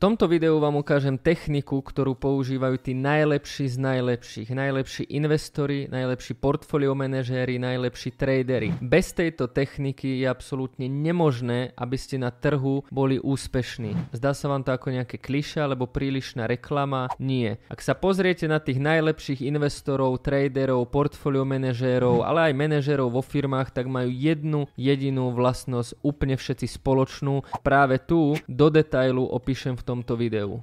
tomto videu vám ukážem techniku, ktorú používajú tí najlepší z najlepších. Najlepší investori, najlepší portfolio manažéri, najlepší tradery. Bez tejto techniky je absolútne nemožné, aby ste na trhu boli úspešní. Zdá sa vám to ako nejaké kliša alebo prílišná reklama? Nie. Ak sa pozriete na tých najlepších investorov, traderov, portfolio manažérov, ale aj manažérov vo firmách, tak majú jednu jedinú vlastnosť úplne všetci spoločnú. Práve tu do detailu opíšem v tomto videu.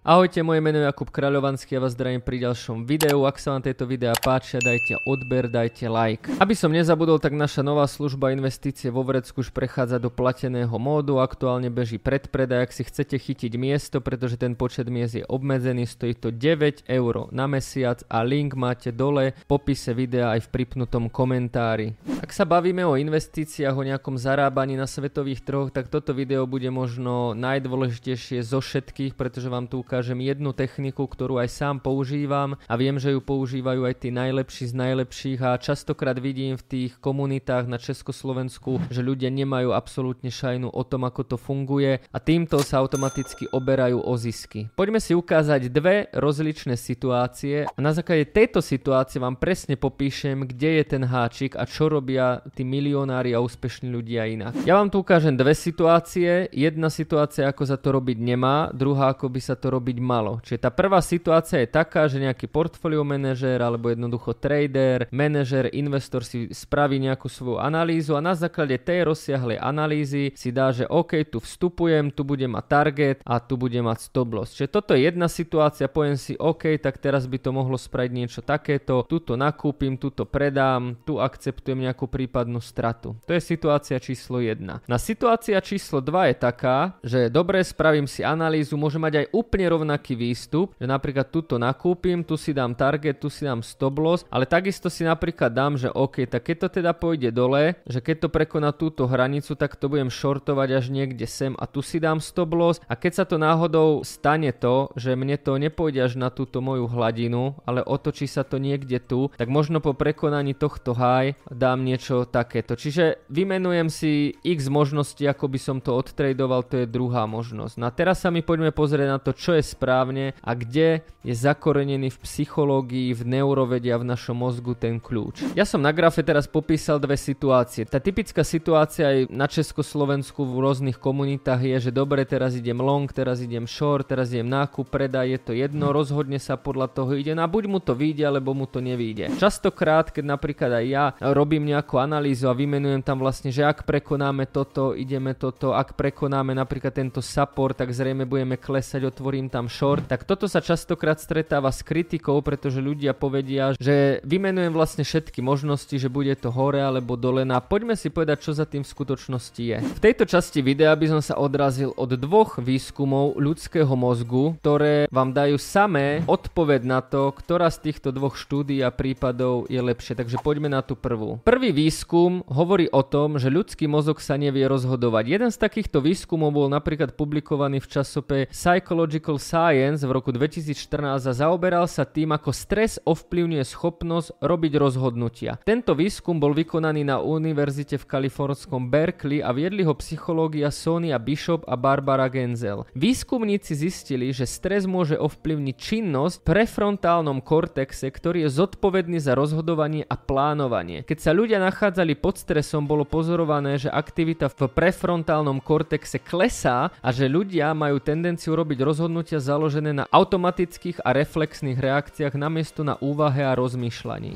Ahojte, moje meno je Jakub Kráľovanský a vás zdravím pri ďalšom videu. Ak sa vám tieto videá páčia, dajte odber, dajte like. Aby som nezabudol, tak naša nová služba investície vo Vrecku už prechádza do plateného módu. Aktuálne beží predpredaj, ak si chcete chytiť miesto, pretože ten počet miest je obmedzený, stojí to 9 eur na mesiac a link máte dole v popise videa aj v pripnutom komentári. Ak sa bavíme o investíciách, o nejakom zarábaní na svetových trhoch, tak toto video bude možno najdôležitejšie zo všetkých, pretože vám tu ukážem jednu techniku, ktorú aj sám používam a viem, že ju používajú aj tí najlepší z najlepších a častokrát vidím v tých komunitách na Československu, že ľudia nemajú absolútne šajnu o tom, ako to funguje a týmto sa automaticky oberajú o zisky. Poďme si ukázať dve rozličné situácie a na základe tejto situácie vám presne popíšem, kde je ten háčik a čo robia tí milionári a úspešní ľudia inak. Ja vám tu ukážem dve situácie. Jedna situácia, ako sa to robiť nemá, druhá, ako by sa to robiť malo. Čiže tá prvá situácia je taká, že nejaký portfólio manažér alebo jednoducho trader, manažer, investor si spraví nejakú svoju analýzu a na základe tej rozsiahlej analýzy si dá, že OK, tu vstupujem, tu budem mať target a tu budem mať stop loss. Čiže toto je jedna situácia, poviem si OK, tak teraz by to mohlo spraviť niečo takéto, tuto nakúpim, tuto predám, tu akceptujem nejakú prípadnú stratu. To je situácia číslo 1. Na situácia číslo 2 je taká, že dobre, spravím si analýzu, môžem mať aj úplne rovnaký výstup, že napríklad tuto nakúpim, tu si dám target, tu si dám stop loss, ale takisto si napríklad dám, že OK, tak keď to teda pôjde dole, že keď to prekoná túto hranicu, tak to budem shortovať až niekde sem a tu si dám stop loss a keď sa to náhodou stane to, že mne to nepôjde až na túto moju hladinu, ale otočí sa to niekde tu, tak možno po prekonaní tohto high dám niečo takéto. Čiže vymenujem si x možností, ako by som to odtradoval, to je druhá možnosť. No a teraz sa mi poďme pozrieť na to, čo je je správne a kde je zakorenený v psychológii, v neurovede a v našom mozgu ten kľúč. Ja som na grafe teraz popísal dve situácie. Tá typická situácia aj na Československu v rôznych komunitách je, že dobre, teraz idem long, teraz idem short, teraz idem nákup, predaj, je to jedno, rozhodne sa podľa toho ide a buď mu to vyjde, alebo mu to nevyjde. Častokrát, keď napríklad aj ja robím nejakú analýzu a vymenujem tam vlastne, že ak prekonáme toto, ideme toto, ak prekonáme napríklad tento support, tak zrejme budeme klesať, otvorím tam short, tak toto sa častokrát stretáva s kritikou, pretože ľudia povedia, že vymenujem vlastne všetky možnosti, že bude to hore alebo dole. No a poďme si povedať, čo za tým v skutočnosti je. V tejto časti videa by som sa odrazil od dvoch výskumov ľudského mozgu, ktoré vám dajú samé odpoveď na to, ktorá z týchto dvoch štúdí a prípadov je lepšie. Takže poďme na tú prvú. Prvý výskum hovorí o tom, že ľudský mozog sa nevie rozhodovať. Jeden z takýchto výskumov bol napríklad publikovaný v časope Psychological Science v roku 2014 a zaoberal sa tým, ako stres ovplyvňuje schopnosť robiť rozhodnutia. Tento výskum bol vykonaný na univerzite v kalifornskom Berkeley a viedli ho psychológia Sonia Bishop a Barbara Genzel. Výskumníci zistili, že stres môže ovplyvniť činnosť v prefrontálnom kortexe, ktorý je zodpovedný za rozhodovanie a plánovanie. Keď sa ľudia nachádzali pod stresom, bolo pozorované, že aktivita v prefrontálnom kortexe klesá a že ľudia majú tendenciu robiť rozhodnutia rozhodnutia založené na automatických a reflexných reakciách namiesto na úvahe a rozmýšľaní.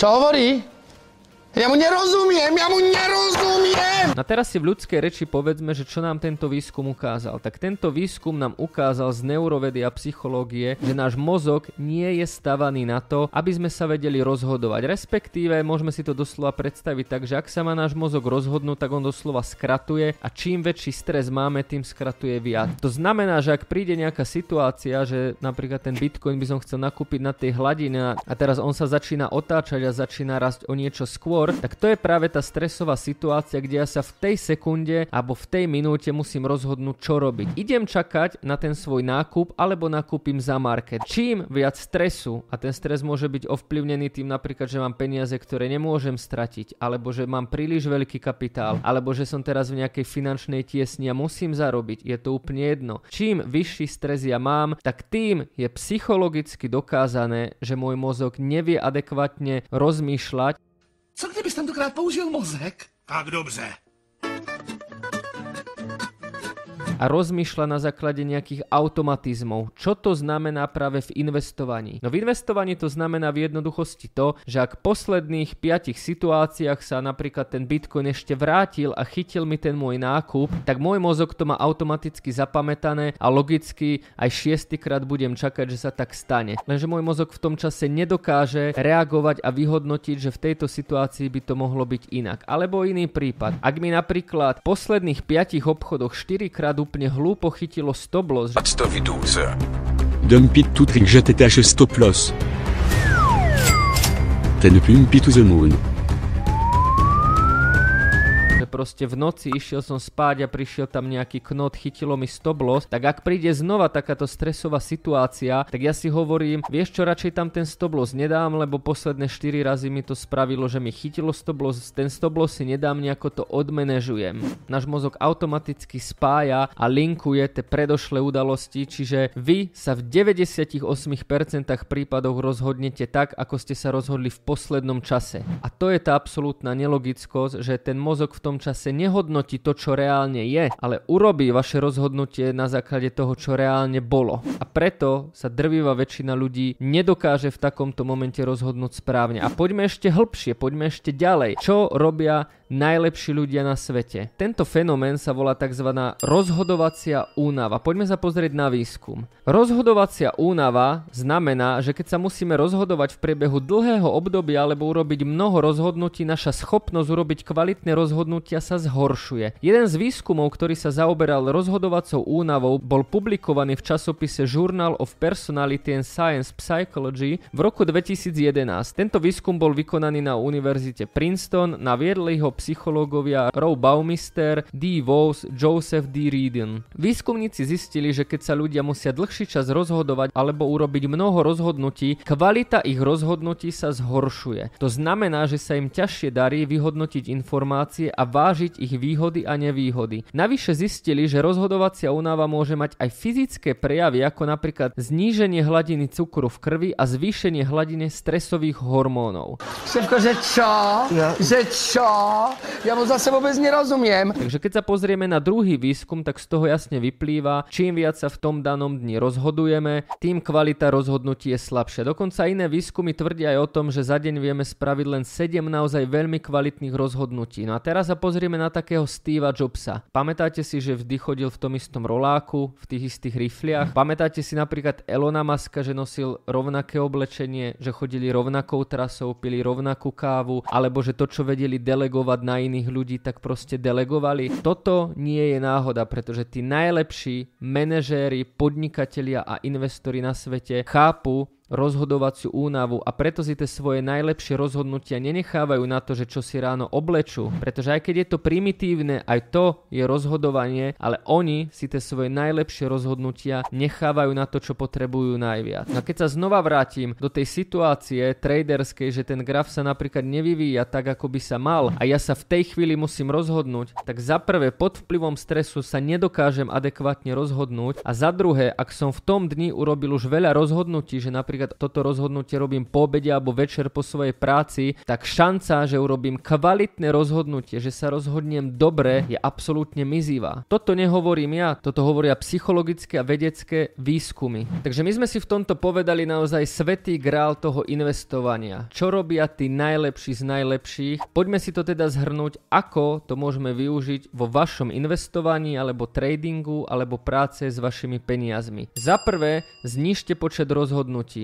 Čo hovorí? Ja mu nerozumiem, ja mu! A teraz si v ľudskej reči povedzme, že čo nám tento výskum ukázal. Tak tento výskum nám ukázal z neurovedy a psychológie, že náš mozog nie je stavaný na to, aby sme sa vedeli rozhodovať. Respektíve môžeme si to doslova predstaviť tak, že ak sa má náš mozog rozhodnúť, tak on doslova skratuje a čím väčší stres máme, tým skratuje viac. To znamená, že ak príde nejaká situácia, že napríklad ten bitcoin by som chcel nakúpiť na tej hladine a teraz on sa začína otáčať a začína rásť o niečo skôr, tak to je práve tá stresová situácia, kde ja sa v tej sekunde alebo v tej minúte musím rozhodnúť, čo robiť. Idem čakať na ten svoj nákup alebo nakúpim za market. Čím viac stresu, a ten stres môže byť ovplyvnený tým napríklad, že mám peniaze, ktoré nemôžem stratiť, alebo že mám príliš veľký kapitál, alebo že som teraz v nejakej finančnej tiesni a musím zarobiť, je to úplne jedno. Čím vyšší stres ja mám, tak tým je psychologicky dokázané, že môj mozog nevie adekvátne rozmýšľať. Co kdybys tentokrát použil mozek? Tak dobře. A rozmýšľa na základe nejakých automatizmov. Čo to znamená práve v investovaní? No v investovaní to znamená v jednoduchosti to, že ak v posledných 5 situáciách sa napríklad ten Bitcoin ešte vrátil a chytil mi ten môj nákup, tak môj mozog to má automaticky zapamätané a logicky aj šiestýkrát budem čakať, že sa tak stane. Lenže môj mozog v tom čase nedokáže reagovať a vyhodnotiť, že v tejto situácii by to mohlo byť inak. Alebo iný prípad. Ak mi napríklad v posledných 5 obchodoch 4 krát úplne hlúpo chytilo stop loss. Predstaví 12. Dump it to trick JTTH stop loss. Ten pump to the moon. Proste v noci išiel som spáť a prišiel tam nejaký knot, chytilo mi stop loss, tak ak príde znova takáto stresová situácia, tak ja si hovorím, vieš čo, radšej tam ten stop loss nedám, lebo posledné 4 razy mi to spravilo, že mi chytilo stop loss, ten stop loss si nedám, nejako to odmenežujem. Náš mozog automaticky spája a linkuje tie predošlé udalosti, čiže vy sa v 98% prípadoch rozhodnete tak, ako ste sa rozhodli v poslednom čase. A to je tá absolútna nelogickosť, že ten mozog v tom čase nehodnotí to, čo reálne je, ale urobí vaše rozhodnutie na základe toho, čo reálne bolo. A preto sa drvivá väčšina ľudí nedokáže v takomto momente rozhodnúť správne. A poďme ešte hĺbšie, poďme ešte ďalej. Čo robia najlepší ľudia na svete. Tento fenomén sa volá tzv. rozhodovacia únava. Poďme sa pozrieť na výskum. Rozhodovacia únava znamená, že keď sa musíme rozhodovať v priebehu dlhého obdobia alebo urobiť mnoho rozhodnutí, naša schopnosť urobiť kvalitné rozhodnutia sa zhoršuje. Jeden z výskumov, ktorý sa zaoberal rozhodovacou únavou, bol publikovaný v časopise Journal of Personality and Science Psychology v roku 2011. Tento výskum bol vykonaný na univerzite Princeton, naviedli ho psychológovia Row Baumister, D. Vos, Joseph D. Reedon. Výskumníci zistili, že keď sa ľudia musia dlhší čas rozhodovať alebo urobiť mnoho rozhodnutí, kvalita ich rozhodnutí sa zhoršuje. To znamená, že sa im ťažšie darí vyhodnotiť informácie a vážiť ich výhody a nevýhody. Navyše zistili, že rozhodovacia únava môže mať aj fyzické prejavy, ako napríklad zníženie hladiny cukru v krvi a zvýšenie hladiny stresových hormónov. Šéfko, že čo? Že čo? Ja mu zase vôbec nerozumiem. Takže keď sa pozrieme na druhý výskum, tak z toho jasne vyplýva, čím viac sa v tom danom dni rozhodujeme, tým kvalita rozhodnutí je slabšia. Dokonca iné výskumy tvrdia aj o tom, že za deň vieme spraviť len 7 naozaj veľmi kvalitných rozhodnutí. No a teraz sa pozrieme na takého Steva Jobsa. Pamätáte si, že vždy chodil v tom istom roláku, v tých istých rifliach? Pamätáte si napríklad Elona Muska, že nosil rovnaké oblečenie, že chodili rovnakou trasou, pili rovnakú kávu, alebo že to, čo vedeli delegovať delegovať na iných ľudí, tak proste delegovali. Toto nie je náhoda, pretože tí najlepší manažéri, podnikatelia a investori na svete chápu, rozhodovaciu únavu a preto si tie svoje najlepšie rozhodnutia nenechávajú na to, že čo si ráno oblečú. Pretože aj keď je to primitívne, aj to je rozhodovanie, ale oni si tie svoje najlepšie rozhodnutia nechávajú na to, čo potrebujú najviac. No a keď sa znova vrátim do tej situácie traderskej, že ten graf sa napríklad nevyvíja tak, ako by sa mal a ja sa v tej chvíli musím rozhodnúť, tak za prvé pod vplyvom stresu sa nedokážem adekvátne rozhodnúť a za druhé, ak som v tom dni urobil už veľa rozhodnutí, že napríklad napríklad toto rozhodnutie robím po obede alebo večer po svojej práci, tak šanca, že urobím kvalitné rozhodnutie, že sa rozhodnem dobre, je absolútne mizivá. Toto nehovorím ja, toto hovoria psychologické a vedecké výskumy. Takže my sme si v tomto povedali naozaj svetý grál toho investovania. Čo robia tí najlepší z najlepších? Poďme si to teda zhrnúť, ako to môžeme využiť vo vašom investovaní alebo tradingu alebo práce s vašimi peniazmi. Za prvé, znižte počet rozhodnutí.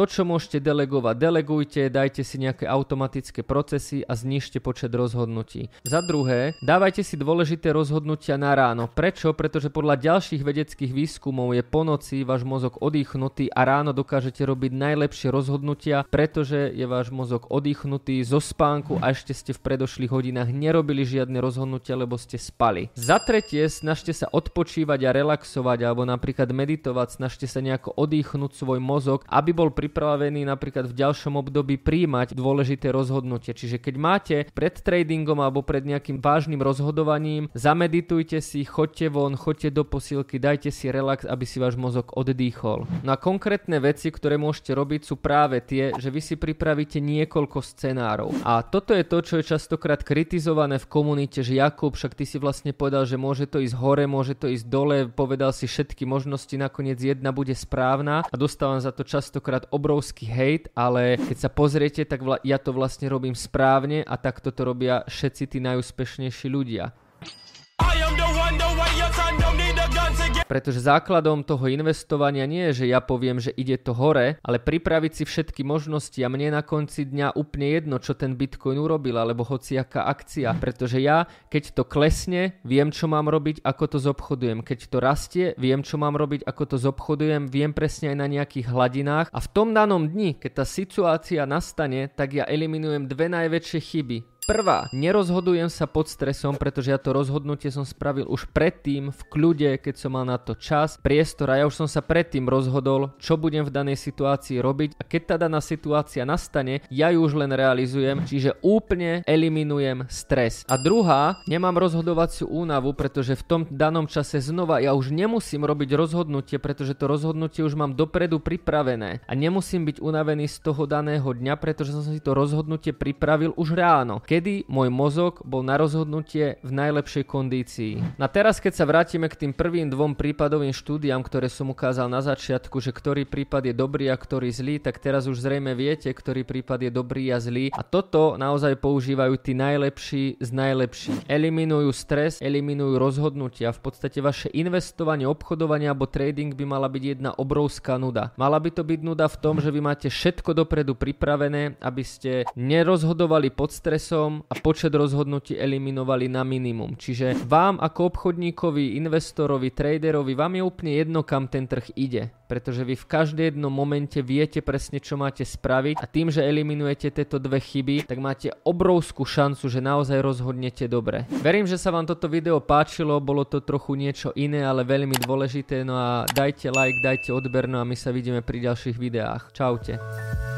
To čo môžete delegovať, delegujte, dajte si nejaké automatické procesy a znižte počet rozhodnutí. Za druhé, dávajte si dôležité rozhodnutia na ráno. Prečo? Pretože podľa ďalších vedeckých výskumov je po noci váš mozog oddychnutý a ráno dokážete robiť najlepšie rozhodnutia, pretože je váš mozog oddychnutý zo spánku a ešte ste v predošlých hodinách nerobili žiadne rozhodnutia, lebo ste spali. Za tretie, snažte sa odpočívať a relaxovať alebo napríklad meditovať, snažte sa nejako oddychnúť svoj mozog, aby bol pripravený napríklad v ďalšom období príjmať dôležité rozhodnutie. Čiže keď máte pred tradingom alebo pred nejakým vážnym rozhodovaním, zameditujte si, choďte von, choďte do posilky, dajte si relax, aby si váš mozog oddýchol. No konkrétne veci, ktoré môžete robiť sú práve tie, že vy si pripravíte niekoľko scenárov. A toto je to, čo je častokrát kritizované v komunite, že Jakub, však ty si vlastne povedal, že môže to ísť hore, môže to ísť dole, povedal si všetky možnosti, nakoniec jedna bude správna a dostávam za to častokrát obrovský hate, ale keď sa pozriete, tak vla- ja to vlastne robím správne a takto to robia všetci tí najúspešnejší ľudia. Pretože základom toho investovania nie je, že ja poviem, že ide to hore, ale pripraviť si všetky možnosti a mne na konci dňa úplne jedno, čo ten Bitcoin urobil, alebo hociaká akcia. Pretože ja, keď to klesne, viem, čo mám robiť, ako to zobchodujem. Keď to rastie, viem, čo mám robiť, ako to zobchodujem, viem presne aj na nejakých hladinách. A v tom danom dni, keď tá situácia nastane, tak ja eliminujem dve najväčšie chyby. Prvá, nerozhodujem sa pod stresom, pretože ja to rozhodnutie som spravil už predtým v kľude, keď som mal na to čas, priestor a ja už som sa predtým rozhodol, čo budem v danej situácii robiť a keď tá daná situácia nastane, ja ju už len realizujem, čiže úplne eliminujem stres. A druhá, nemám rozhodovaciu únavu, pretože v tom danom čase znova ja už nemusím robiť rozhodnutie, pretože to rozhodnutie už mám dopredu pripravené a nemusím byť unavený z toho daného dňa, pretože som si to rozhodnutie pripravil už ráno. Keď kedy môj mozog bol na rozhodnutie v najlepšej kondícii. Na teraz, keď sa vrátime k tým prvým dvom prípadovým štúdiám, ktoré som ukázal na začiatku, že ktorý prípad je dobrý a ktorý zlý, tak teraz už zrejme viete, ktorý prípad je dobrý a zlý. A toto naozaj používajú tí najlepší z najlepších. Eliminujú stres, eliminujú rozhodnutia. V podstate vaše investovanie, obchodovanie alebo trading by mala byť jedna obrovská nuda. Mala by to byť nuda v tom, že vy máte všetko dopredu pripravené, aby ste nerozhodovali pod stresom, časom a počet rozhodnutí eliminovali na minimum. Čiže vám ako obchodníkovi, investorovi, traderovi, vám je úplne jedno, kam ten trh ide. Pretože vy v každej jednom momente viete presne, čo máte spraviť a tým, že eliminujete tieto dve chyby, tak máte obrovskú šancu, že naozaj rozhodnete dobre. Verím, že sa vám toto video páčilo, bolo to trochu niečo iné, ale veľmi dôležité. No a dajte like, dajte odber, no a my sa vidíme pri ďalších videách. Čaute.